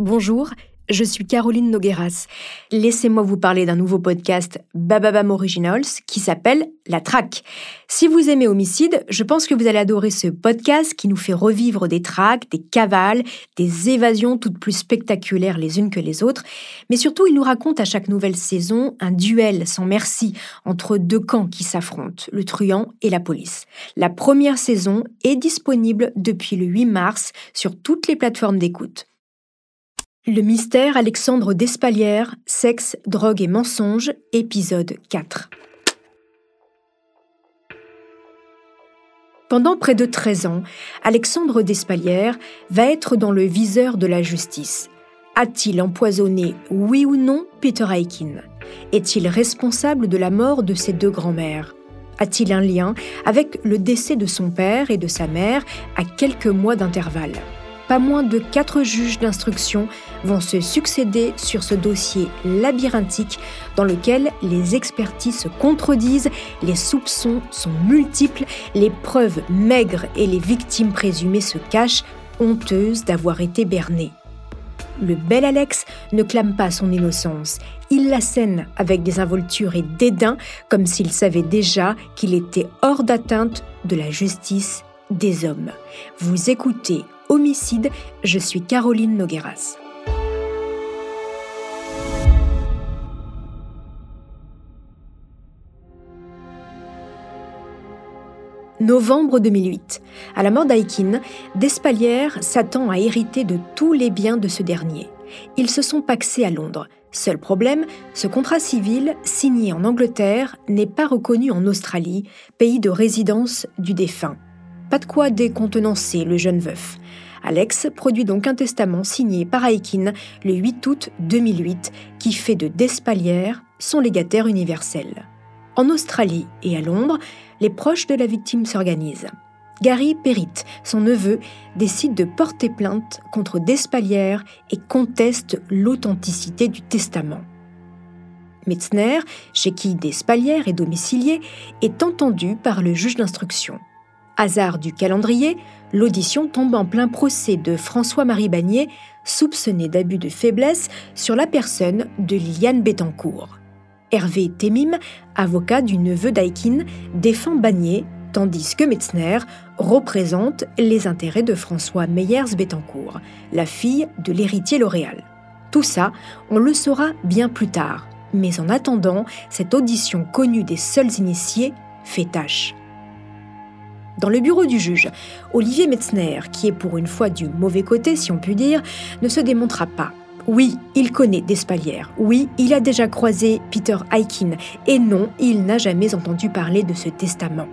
Bonjour, je suis Caroline Nogueras. Laissez-moi vous parler d'un nouveau podcast Bababam Originals qui s'appelle La Traque. Si vous aimez Homicide, je pense que vous allez adorer ce podcast qui nous fait revivre des traques, des cavales, des évasions toutes plus spectaculaires les unes que les autres. Mais surtout, il nous raconte à chaque nouvelle saison un duel sans merci entre deux camps qui s'affrontent, le truand et la police. La première saison est disponible depuis le 8 mars sur toutes les plateformes d'écoute. Le mystère Alexandre Despalières, sexe, drogue et mensonges, épisode 4. Pendant près de 13 ans, Alexandre Despalières va être dans le viseur de la justice. A-t-il empoisonné, oui ou non, Peter Aikin? Est-il responsable de la mort de ses deux grands-mères? A-t-il un lien avec le décès de son père et de sa mère à quelques mois d'intervalle? Pas moins de quatre juges d'instruction vont se succéder sur ce dossier labyrinthique dans lequel les expertises se contredisent, les soupçons sont multiples, les preuves maigres et les victimes présumées se cachent, honteuses d'avoir été bernées. Le bel Alex ne clame pas son innocence. Il la scène avec des involtures et dédain, comme s'il savait déjà qu'il était hors d'atteinte de la justice des hommes. Vous écoutez Homicide, je suis Caroline Nogueras. Novembre 2008. À la mort d'Aikin, Despalières s'attend à hériter de tous les biens de ce dernier. Ils se sont paxés à Londres. Seul problème, ce contrat civil, signé en Angleterre, n'est pas reconnu en Australie, pays de résidence du défunt. Pas de quoi décontenancer le jeune veuf. Alex produit donc un testament signé par Aikin le 8 août 2008 qui fait de Despalières son légataire universel. En Australie et à Londres, les proches de la victime s'organisent. Gary Perrit, son neveu, décide de porter plainte contre Despalières et conteste l'authenticité du testament. Metzner, chez qui Despalières est domicilié, est entendu par le juge d'instruction. Hasard du calendrier, l'audition tombe en plein procès de François-Marie Bagné, soupçonné d'abus de faiblesse sur la personne de Liliane Bettencourt. Hervé Temim, avocat du neveu d'Aikin, défend Bagné, tandis que Metzner représente les intérêts de François Meyers Bettencourt, la fille de l'héritier L'Oréal. Tout ça, on le saura bien plus tard, mais en attendant, cette audition connue des seuls initiés fait tâche. Dans le bureau du juge, Olivier Metzner, qui est pour une fois du mauvais côté si on peut dire, ne se démontra pas. Oui, il connaît Despalières. Oui, il a déjà croisé Peter Aikin. Et non, il n'a jamais entendu parler de ce testament.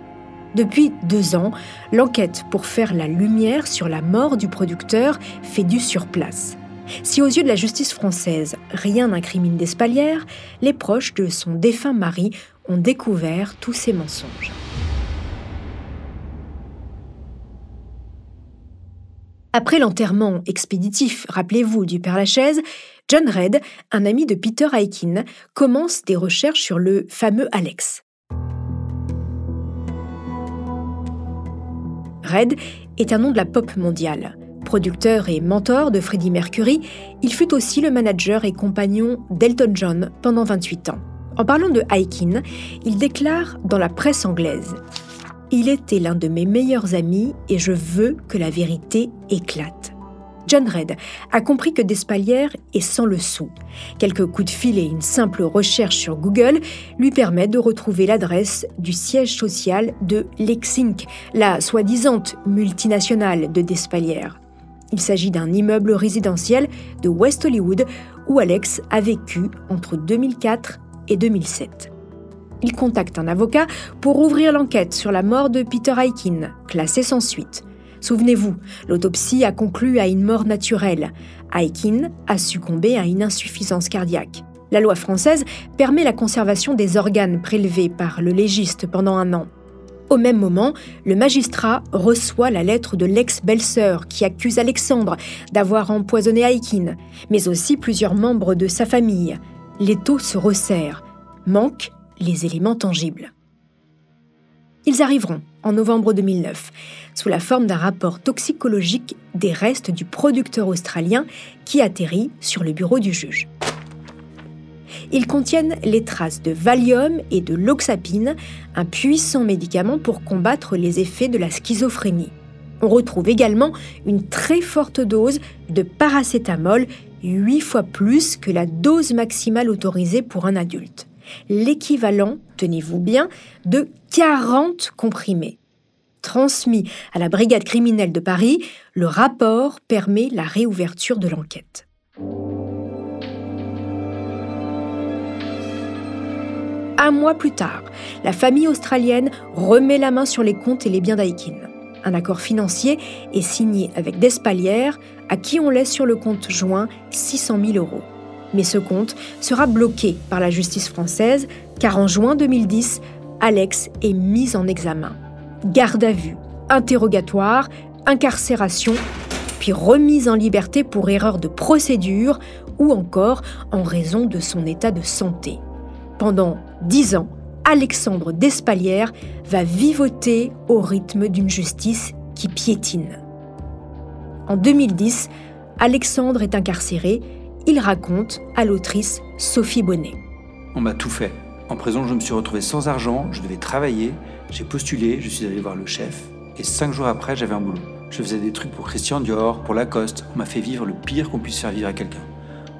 Depuis deux ans, l'enquête pour faire la lumière sur la mort du producteur fait du surplace. Si aux yeux de la justice française, rien n'incrimine Despalières, les proches de son défunt mari ont découvert tous ces mensonges. Après l'enterrement expéditif, rappelez-vous, du Père Lachaise, John Red, un ami de Peter Aikin, commence des recherches sur le fameux Alex. Red est un nom de la pop mondiale. Producteur et mentor de Freddie Mercury, il fut aussi le manager et compagnon d'Elton John pendant 28 ans. En parlant de Aikin, il déclare dans la presse anglaise il était l'un de mes meilleurs amis et je veux que la vérité éclate. John Red a compris que Despalières est sans le sou. Quelques coups de fil et une simple recherche sur Google lui permettent de retrouver l'adresse du siège social de Lexinc, la soi-disant multinationale de Despalières. Il s'agit d'un immeuble résidentiel de West Hollywood où Alex a vécu entre 2004 et 2007 il contacte un avocat pour ouvrir l'enquête sur la mort de Peter Aikin, classée sans suite. Souvenez-vous, l'autopsie a conclu à une mort naturelle. Aikin a succombé à une insuffisance cardiaque. La loi française permet la conservation des organes prélevés par le légiste pendant un an. Au même moment, le magistrat reçoit la lettre de l'ex-belle-sœur qui accuse Alexandre d'avoir empoisonné Aikin, mais aussi plusieurs membres de sa famille. L'étau se resserre. Manquent les éléments tangibles. Ils arriveront en novembre 2009, sous la forme d'un rapport toxicologique des restes du producteur australien qui atterrit sur le bureau du juge. Ils contiennent les traces de Valium et de l'oxapine, un puissant médicament pour combattre les effets de la schizophrénie. On retrouve également une très forte dose de paracétamol, 8 fois plus que la dose maximale autorisée pour un adulte. L'équivalent, tenez-vous bien, de 40 comprimés. Transmis à la brigade criminelle de Paris, le rapport permet la réouverture de l'enquête. Un mois plus tard, la famille australienne remet la main sur les comptes et les biens d'Aikin. Un accord financier est signé avec Despalières, à qui on laisse sur le compte joint 600 000 euros. Mais ce compte sera bloqué par la justice française, car en juin 2010, Alex est mis en examen. Garde à vue, interrogatoire, incarcération, puis remise en liberté pour erreur de procédure ou encore en raison de son état de santé. Pendant dix ans, Alexandre Despalières va vivoter au rythme d'une justice qui piétine. En 2010, Alexandre est incarcéré. Il raconte à l'autrice Sophie Bonnet. On m'a tout fait. En prison, je me suis retrouvé sans argent, je devais travailler, j'ai postulé, je suis allé voir le chef, et cinq jours après, j'avais un boulot. Je faisais des trucs pour Christian Dior, pour Lacoste. On m'a fait vivre le pire qu'on puisse faire vivre à quelqu'un.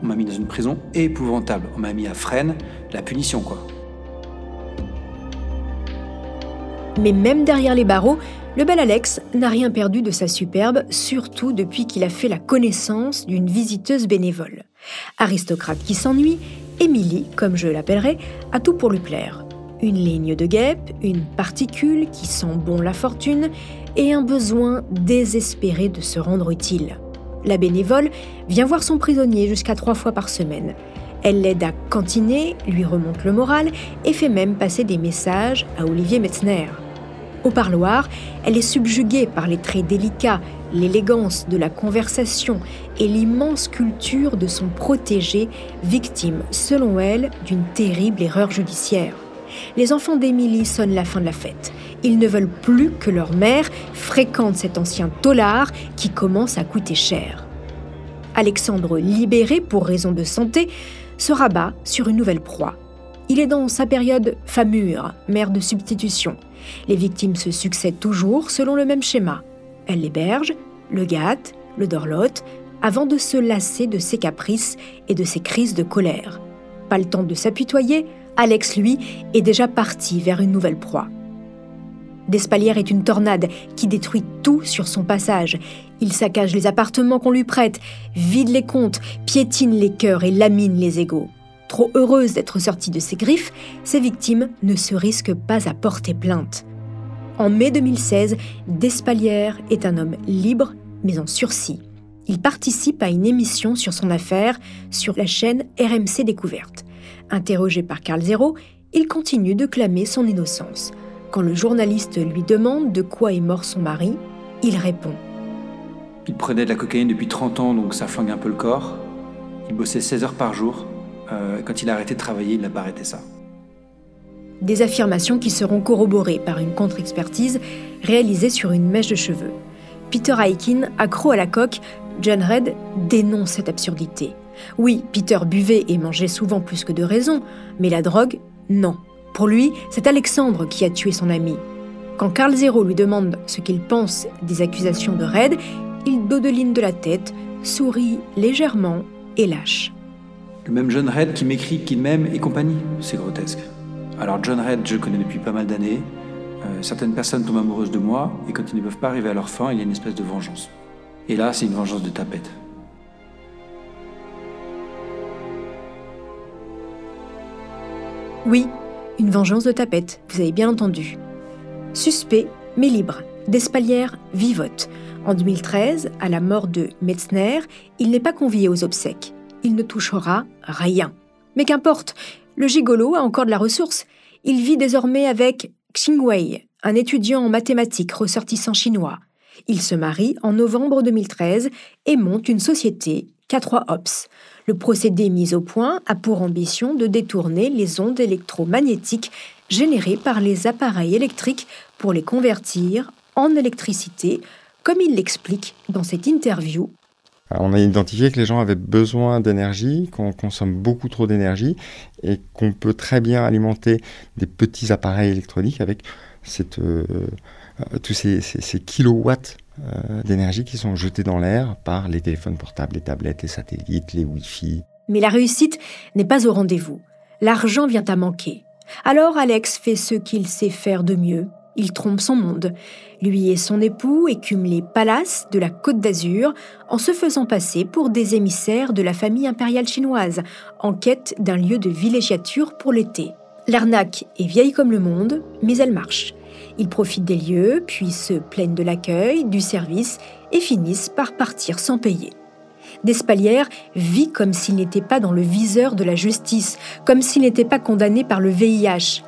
On m'a mis dans une prison épouvantable. On m'a mis à Fresnes, la punition quoi. Mais même derrière les barreaux, le bel Alex n'a rien perdu de sa superbe, surtout depuis qu'il a fait la connaissance d'une visiteuse bénévole. Aristocrate qui s'ennuie, Émilie, comme je l'appellerai, a tout pour lui plaire. Une ligne de guêpe, une particule qui sent bon la fortune et un besoin désespéré de se rendre utile. La bénévole vient voir son prisonnier jusqu'à trois fois par semaine. Elle l'aide à cantiner, lui remonte le moral et fait même passer des messages à Olivier Metzner. Au parloir, elle est subjuguée par les traits délicats, l'élégance de la conversation et l'immense culture de son protégé, victime, selon elle, d'une terrible erreur judiciaire. Les enfants d'Émilie sonnent la fin de la fête. Ils ne veulent plus que leur mère fréquente cet ancien tolard qui commence à coûter cher. Alexandre, libéré pour raison de santé, se rabat sur une nouvelle proie. Il est dans sa période famure, mère de substitution. Les victimes se succèdent toujours selon le même schéma. Elle l'héberge, le gâte, le dorlote, avant de se lasser de ses caprices et de ses crises de colère. Pas le temps de s'apitoyer, Alex, lui, est déjà parti vers une nouvelle proie. Despalières est une tornade qui détruit tout sur son passage. Il saccage les appartements qu'on lui prête, vide les comptes, piétine les cœurs et lamine les égaux. Trop heureuse d'être sortie de ses griffes, ses victimes ne se risquent pas à porter plainte. En mai 2016, Despalières est un homme libre mais en sursis. Il participe à une émission sur son affaire sur la chaîne RMC Découverte. Interrogé par Carl Zero, il continue de clamer son innocence. Quand le journaliste lui demande de quoi est mort son mari, il répond. Il prenait de la cocaïne depuis 30 ans, donc ça flingue un peu le corps. Il bossait 16 heures par jour. Euh, quand il a arrêté de travailler, il n'a pas arrêté ça. Des affirmations qui seront corroborées par une contre-expertise réalisée sur une mèche de cheveux. Peter Aikin, accro à la coque, John Red dénonce cette absurdité. Oui, Peter buvait et mangeait souvent plus que de raison, mais la drogue, non. Pour lui, c'est Alexandre qui a tué son ami. Quand Carl Zero lui demande ce qu'il pense des accusations de Red, il dodeline de la tête, sourit légèrement et lâche. Le même John Red qui m'écrit qu'il m'aime et compagnie, c'est grotesque. Alors John Red, je connais depuis pas mal d'années. Euh, certaines personnes tombent amoureuses de moi et quand ils ne peuvent pas arriver à leur fin, il y a une espèce de vengeance. Et là, c'est une vengeance de tapette. Oui, une vengeance de tapette, vous avez bien entendu. Suspect, mais libre. Despalières vivote. En 2013, à la mort de Metzner, il n'est pas convié aux obsèques. Il ne touchera rien. Mais qu'importe, le gigolo a encore de la ressource. Il vit désormais avec Xingwei, un étudiant en mathématiques ressortissant chinois. Il se marie en novembre 2013 et monte une société, K3 Ops. Le procédé mis au point a pour ambition de détourner les ondes électromagnétiques générées par les appareils électriques pour les convertir en électricité, comme il l'explique dans cette interview. On a identifié que les gens avaient besoin d'énergie, qu'on consomme beaucoup trop d'énergie et qu'on peut très bien alimenter des petits appareils électroniques avec euh, euh, tous ces, kilowatts euh, d'énergie qui sont jetés dans l'air par les téléphones portables, les tablettes, les satellites, les Wi-Fi. Mais la réussite n'est pas au rendez-vous. L'argent vient à manquer. Alors Alex fait ce qu'il sait faire de mieux. Il trompe son monde. Lui et son époux écument les palaces de la Côte d'Azur en se faisant passer pour des émissaires de la famille impériale chinoise, en quête d'un lieu de villégiature pour l'été. L'arnaque est vieille comme le monde, mais elle marche. Ils profitent des lieux, puis se plaignent de l'accueil, du service, et finissent par partir sans payer. Despalières vit comme s'il n'était pas dans le viseur de la justice, comme s'il n'était pas condamné par le VIH.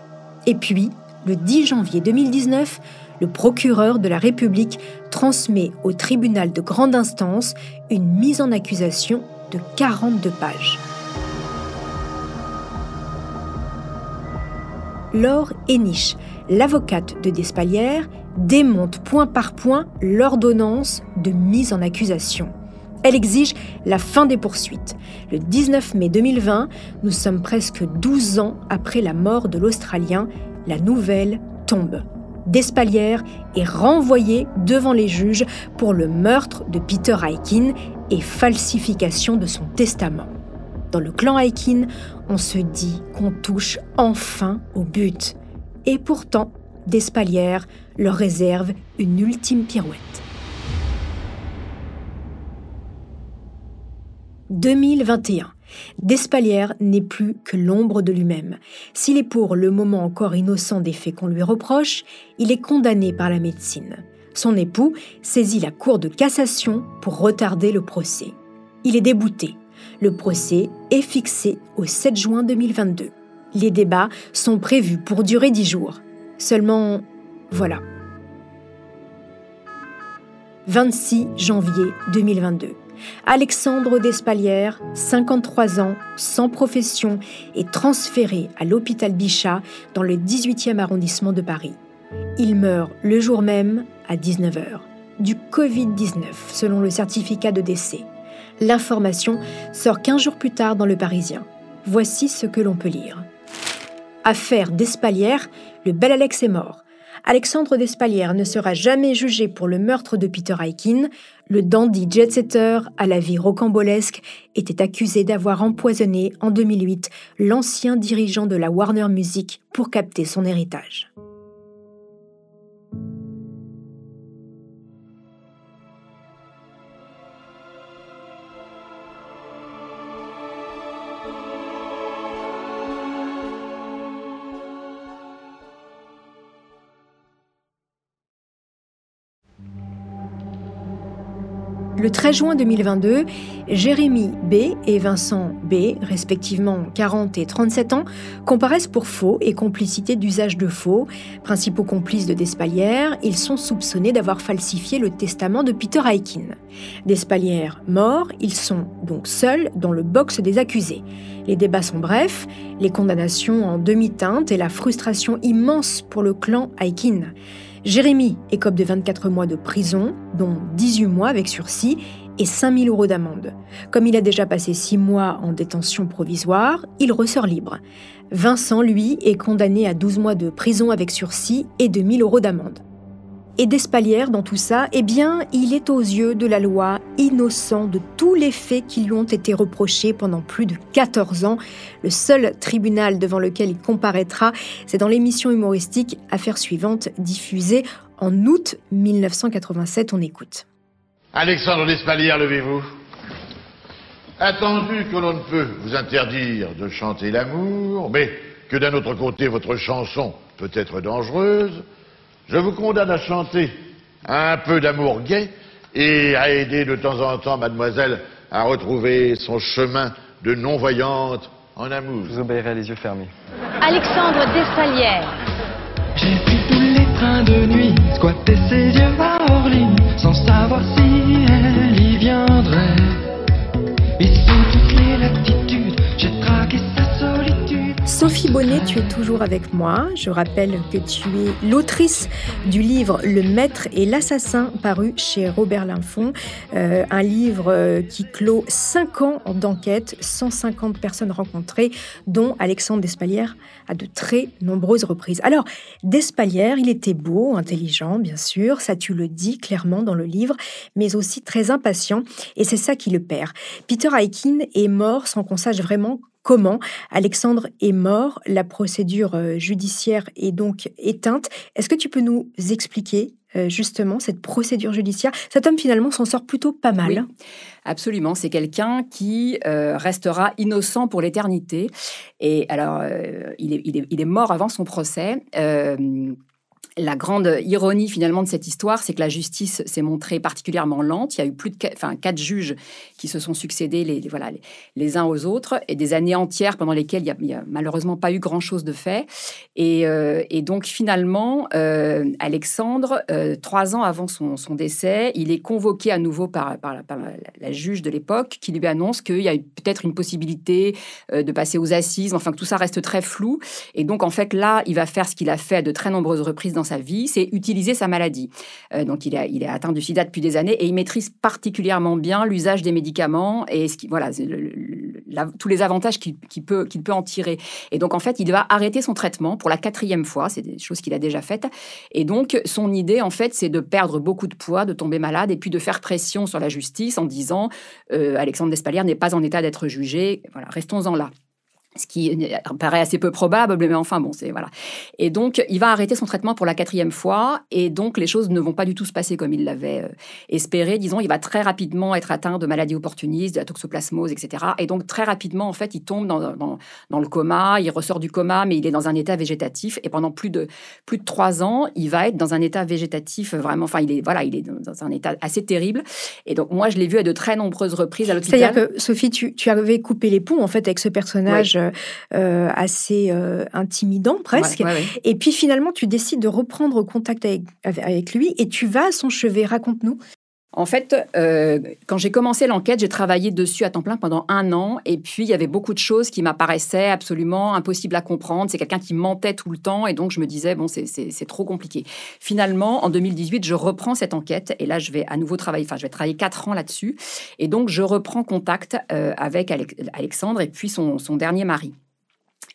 Et puis, le 10 janvier 2019, le procureur de la République transmet au tribunal de grande instance une mise en accusation de 42 pages. Laure Eniche, l'avocate de Despalières, démonte point par point l'ordonnance de mise en accusation. Elle exige la fin des poursuites. Le 19 mai 2020, nous sommes presque 12 ans après la mort de l'Australien, la nouvelle tombe. Despalières est renvoyé devant les juges pour le meurtre de Peter Aikin et falsification de son testament. Dans le clan Aikin, on se dit qu'on touche enfin au but. Et pourtant, Despalières leur réserve une ultime pirouette. 2021. Despalières n'est plus que l'ombre de lui-même. S'il est pour le moment encore innocent des faits qu'on lui reproche, il est condamné par la médecine. Son époux saisit la Cour de cassation pour retarder le procès. Il est débouté. Le procès est fixé au 7 juin 2022. Les débats sont prévus pour durer dix jours. Seulement, voilà. 26 janvier 2022. Alexandre Despalières, 53 ans, sans profession, est transféré à l'hôpital Bichat dans le 18e arrondissement de Paris. Il meurt le jour même à 19h du Covid-19 selon le certificat de décès. L'information sort 15 jours plus tard dans Le Parisien. Voici ce que l'on peut lire. Affaire d'Espalière, le bel Alex est mort. Alexandre Despalières ne sera jamais jugé pour le meurtre de Peter Aikin. Le dandy jet-setter à la vie rocambolesque était accusé d'avoir empoisonné en 2008 l'ancien dirigeant de la Warner Music pour capter son héritage. Le 13 juin 2022, Jérémy B et Vincent B, respectivement 40 et 37 ans, comparaissent pour faux et complicité d'usage de faux. Principaux complices de Despalières, ils sont soupçonnés d'avoir falsifié le testament de Peter Aikin. Despalières mort, ils sont donc seuls dans le box des accusés. Les débats sont brefs, les condamnations en demi-teinte et la frustration immense pour le clan Aikin. Jérémy écope de 24 mois de prison, dont 18 mois avec sursis et 5000 euros d'amende. Comme il a déjà passé 6 mois en détention provisoire, il ressort libre. Vincent, lui, est condamné à 12 mois de prison avec sursis et 2000 euros d'amende. Et Despalières, dans tout ça, eh bien, il est aux yeux de la loi innocent de tous les faits qui lui ont été reprochés pendant plus de 14 ans. Le seul tribunal devant lequel il comparaîtra, c'est dans l'émission humoristique Affaires suivantes, diffusée en août 1987. On écoute. Alexandre Despalières, levez-vous. Attendu que l'on ne peut vous interdire de chanter l'amour, mais que d'un autre côté votre chanson peut être dangereuse, je vous condamne à chanter un peu d'amour gai et à aider de temps en temps mademoiselle à retrouver son chemin de non-voyante en amour. Je vous obéirai les yeux fermés. Alexandre Despalières. J'ai pris tous les trains de nuit, squatté ses yeux à Orly, sans savoir si elle y viendrait. Et sous toutes Sophie Bonnet, tu es toujours avec moi. Je rappelle que tu es l'autrice du livre Le Maître et l'Assassin, paru chez Robert Linfond. Euh, un livre euh, qui clôt 5 ans d'enquête, 150 personnes rencontrées, dont Alexandre Despalières à de très nombreuses reprises. Alors, Despalières, il était beau, intelligent, bien sûr, ça tu le dis clairement dans le livre, mais aussi très impatient, et c'est ça qui le perd. Peter Aikin est mort sans qu'on sache vraiment comment. Alexandre est mort, la procédure euh, judiciaire est donc éteinte. Est-ce que tu peux nous expliquer euh, justement cette procédure judiciaire? Cet homme finalement s'en sort plutôt pas mal. Oui, absolument, c'est quelqu'un qui euh, restera innocent pour l'éternité. Et alors, euh, il, est, il, est, il, est, mort avant son procès. La grande ironie finalement de cette histoire, c'est que la justice s'est montrée particulièrement lente. Il y a eu plus de quatre, enfin, quatre juges qui se sont succédés les, voilà, les, uns aux autres et des années entières pendant lesquelles il n'y a, malheureusement pas eu grand-chose de fait. Et, euh, donc finalement, euh, Alexandre, euh, trois ans avant son, décès, il est convoqué à nouveau par, la, juge de l'époque qui lui annonce qu'il y a peut-être une possibilité de passer aux assises, enfin que tout ça reste très flou. Et donc en fait là, il va faire ce qu'il a fait à de très nombreuses reprises dans sa vie, c'est utiliser sa maladie. Euh, donc, il est, atteint du sida depuis des années et il maîtrise particulièrement bien l'usage des médicaments et voilà, tous les avantages qu'il qu peut, qu'il peut en tirer. Et donc, en fait, il va arrêter son traitement pour la quatrième fois. C'est des choses qu'il a déjà faites. Et donc, son idée, en fait, c'est de perdre beaucoup de poids, de tomber malade et puis de faire pression sur la justice en disant euh, Alexandre Despalières n'est pas en état d'être jugé. Voilà, restons-en là ce qui paraît assez peu probable, mais enfin bon, c'est voilà. Et donc, il va arrêter son traitement pour la quatrième fois, et donc les choses ne vont pas du tout se passer comme il l'avait euh, espéré. Disons, il va très rapidement être atteint de maladies opportunistes, de la toxoplasmose, etc. Et donc très rapidement, en fait, il tombe dans, dans, dans, le coma, il ressort du coma, mais il est dans un état végétatif, et pendant plus de plus de trois ans, il va être dans un état végétatif vraiment. Enfin, il est voilà, il est dans un état assez terrible. Et donc moi, je l'ai vu à de très nombreuses reprises à l'hôpital. C'est-à-dire que Sophie, tu, tu avais coupé les ponts en fait avec ce personnage. Ouais euh, assez euh, intimidant presque. Ouais, ouais, ouais. Et puis finalement, tu décides de reprendre contact avec, avec lui et tu vas à son chevet. Raconte-nous. En fait, euh, quand j'ai commencé l'enquête, j'ai travaillé dessus à temps plein pendant un an. Et puis, il y avait beaucoup de choses qui m'apparaissaient absolument impossibles à comprendre. C'est quelqu'un qui mentait tout le temps. Et donc, je me disais, bon, c'est trop compliqué. Finalement, en 2018, je reprends cette enquête. Et là, je vais à nouveau travailler. Enfin, je vais travailler quatre ans là-dessus. Et donc, je reprends contact euh, avec Alexandre et puis son, son dernier mari.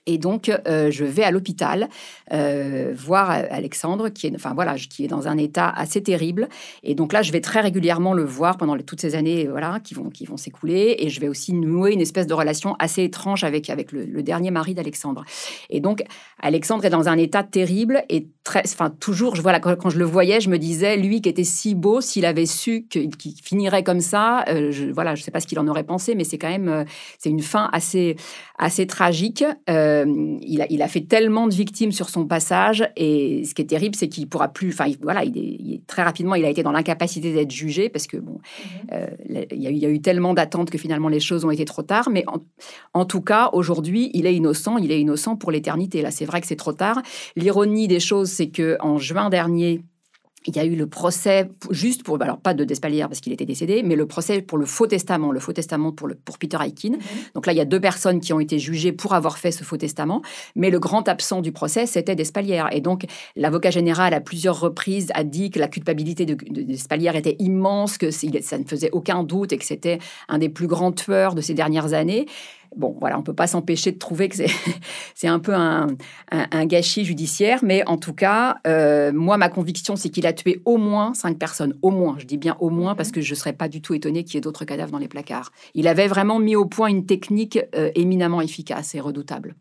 Et donc, euh, je vais à l'hôpital euh, voir Alexandre, qui est, enfin, voilà, qui est dans un état assez terrible. Et donc là, je vais très régulièrement le voir pendant toutes ces années voilà, qui vont, qui vont s'écouler. Et je vais aussi nouer une espèce de relation assez étrange avec, avec le, dernier mari d'Alexandre. Et donc, Alexandre est dans un état terrible et très, enfin, toujours, je, voilà, quand, je le voyais, je me disais, lui qui était si beau, s'il avait su qu'il qu finirait comme ça, euh, je, voilà, je sais pas ce qu'il en aurait pensé, mais c'est quand même, euh, c'est une fin assez, assez tragique. Euh, il, a, il, a, fait tellement de victimes sur son passage et ce qui est terrible, c'est qu'il pourra plus. Enfin, voilà, il est, il est, très rapidement, il a été dans l'incapacité d'être jugé parce que bon, -hmm. euh, il, y a, il, y a, eu tellement d'attentes que finalement les choses ont été trop tard. Mais en, en tout cas, aujourd'hui, il est innocent. Il est innocent pour l'éternité. Là, c'est vrai que c'est trop tard. L'ironie des choses, c'est que en juin dernier, il y a eu le procès juste pour, alors pas de Despalières parce qu'il était décédé, mais le procès pour le faux testament, le faux testament pour, le, pour Peter Aikin. Mmh. Donc là, il y a deux personnes qui ont été jugées pour avoir fait ce faux testament, mais le grand absent du procès, c'était Despalières. Et donc, l'avocat général, à plusieurs reprises, a dit que la culpabilité de, de Despalières était immense, que ça ne faisait aucun doute et que c'était un des plus grands tueurs de ces dernières années bon, voilà, on ne peut pas s'empêcher de trouver que c'est un peu un, gâchis judiciaire, mais en tout cas, euh, moi, ma conviction, c'est qu'il a tué au moins cinq personnes, au moins, je dis bien au moins, parce que je ne serais pas du tout étonnée qu'il y ait d'autres cadavres dans les placards. Il avait vraiment mis au point une technique euh, éminemment efficace et redoutable.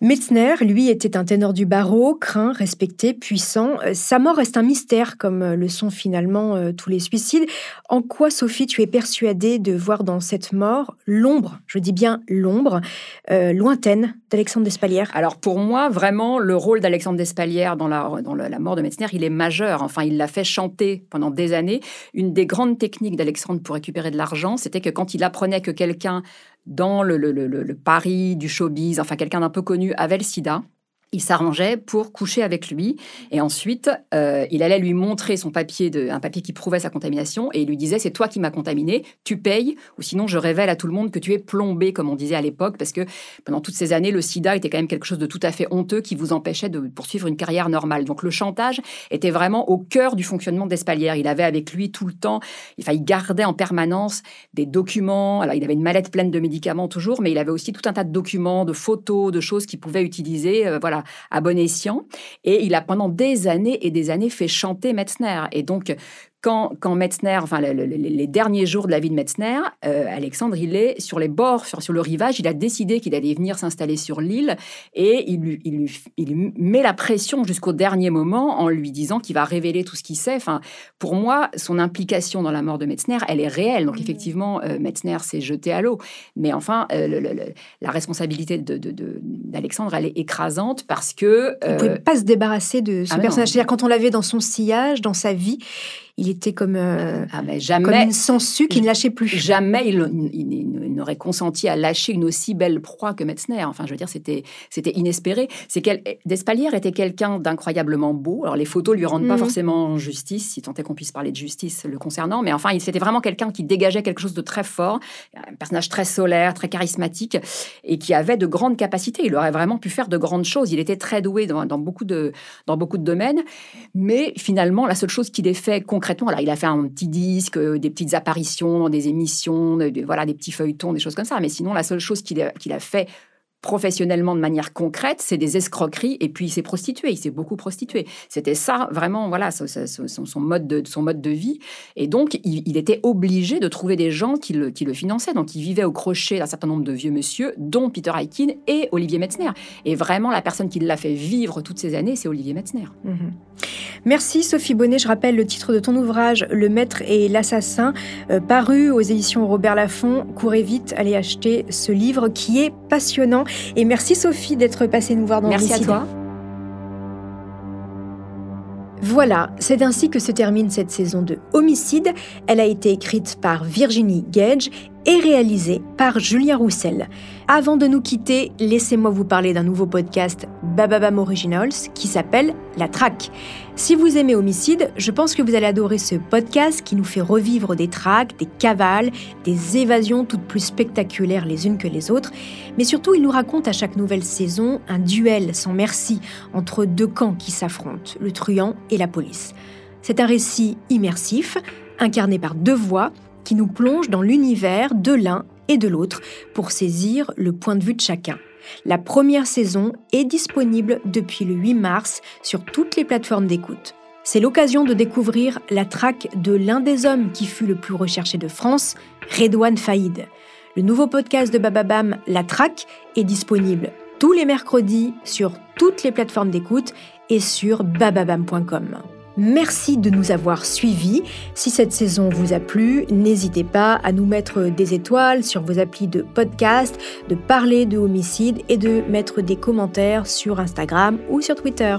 Metzner, lui, était un ténor du barreau, craint, respecté, puissant. Euh, sa mort reste un mystère, comme euh, le sont finalement euh, tous les suicides. En quoi, Sophie, tu es persuadée de voir dans cette mort l'ombre, je dis bien l'ombre, lointaine d'Alexandre Despalières Alors pour moi, vraiment, le rôle d'Alexandre Despalières dans, la, dans la mort de Metzner, il est majeur. Enfin, il l'a fait chanter pendant des années. Une des grandes techniques d'Alexandre pour récupérer de l'argent, c'était que quand il apprenait que quelqu'un dans le, le, Paris du showbiz, enfin quelqu'un d'un peu connu, avait le sida il s'arrangeait pour coucher avec lui. Et ensuite euh, il allait lui montrer son papier un papier qui prouvait sa contamination et il lui disait c'est toi qui m'as contaminé tu payes ou sinon je révèle à tout le monde que tu es plombé comme on disait à l'époque parce que pendant toutes ces années le sida était quand même quelque chose de tout à fait honteux qui vous empêchait de poursuivre une carrière normale. Donc le chantage était vraiment au cœur du fonctionnement d'Espalière. Il avait avec lui tout le temps enfin, il gardait en permanence des documents. Alors il avait une mallette pleine de médicaments toujours mais il avait aussi tout un tas de documents de photos de choses qu'il pouvait utiliser euh, voilà à, bon escient. Et il a pendant des années et des années fait chanter Metzner. Et donc, quand, quand Metzner, enfin les derniers jours de la vie de Metzner, euh, Alexandre, il est sur les bords, sur, sur le rivage, il a décidé qu'il allait venir s'installer sur l'île et il lui, il, il met la pression jusqu'au dernier moment en lui disant qu'il va révéler tout ce qu'il sait. Enfin, pour moi, son implication dans la mort de Metzner, elle est réelle. Donc mmh. effectivement, euh, Metzner s'est jeté à l'eau. Mais enfin, euh, la responsabilité d'Alexandre, de, de, elle est écrasante parce que... il ne pouvait pas se débarrasser de ce ah personnage. C'est-à-dire quand on l'avait dans son sillage, dans sa vie, il était comme, euh, ah, jamais, comme une sangsue qui ne lâchait plus. Jamais il, n'aurait consenti à lâcher une aussi belle proie que Metzner. Enfin, je veux dire, c'était, c'était inespéré. C'est qu'elle, Despalières était quelqu'un d'incroyablement beau. Alors, les photos lui rendent pas mhm. forcément justice, si tant est qu'on puisse parler de justice le concernant. Mais enfin, c'était vraiment quelqu'un qui dégageait quelque chose de très fort, un personnage très solaire, très charismatique et qui avait de grandes capacités. Il aurait vraiment pu faire de grandes choses. Il était très doué dans, dans beaucoup, de, dans beaucoup de domaines. Mais finalement, la seule chose qu'il ait fait concrètement, alors, il a fait un petit disque, euh, des petites apparitions des émissions, voilà, des petits feuilletons, des choses comme ça. Mais sinon, la seule chose qu'il a fait professionnellement de manière concrète, c'est des escroqueries et puis il s'est prostitué, il s'est beaucoup prostitué. C'était ça vraiment, voilà, son, mode de, son mode de vie. Et donc, il, était obligé de trouver des gens qui le, qui le finançaient. Donc, il vivait au crochet d'un certain nombre de vieux monsieur, dont Peter Aikin et Olivier Metzner. Et vraiment, la personne qui l'a fait vivre toutes ces années, c'est Olivier Metzner. Mhm. Merci Sophie Bonnet. Je rappelle le titre de ton ouvrage, Le Maître et l'Assassin, euh, paru aux éditions Robert Laffont. Courez vite, allez acheter ce livre qui est passionnant. Et merci Sophie d'être passée nous voir dans Merci à toi. Voilà, c'est ainsi que se termine cette saison de Homicide. Elle a été écrite par Virginie Gage et réalisée par Julien Roussel. Avant de nous quitter, laissez-moi vous parler d'un nouveau podcast Bababam Originals qui s'appelle La Traque. Si vous aimez Homicide, je pense que vous allez adorer ce podcast qui nous fait revivre des traques, des cavales, des évasions toutes plus spectaculaires les unes que les autres. Mais surtout, il nous raconte à chaque nouvelle saison un duel sans merci entre deux camps qui s'affrontent, le truand et la police. C'est un récit immersif, incarné par deux voix, qui nous plonge dans l'univers de l'un et de l'autre pour saisir le point de vue de chacun. La première saison est disponible depuis le 8 mars sur toutes les plateformes d'écoute. C'est l'occasion de découvrir la traque de l'un des hommes qui fut le plus recherché de France, Redouane Faïd. Le nouveau podcast de Bababam, La Traque, est disponible tous les mercredis sur toutes les plateformes d'écoute et sur bababam.com. Merci de nous avoir suivis. Si cette saison vous a plu, n'hésitez pas à nous mettre des étoiles sur vos applis de podcast, de parler de homicide et de mettre des commentaires sur Instagram ou sur Twitter.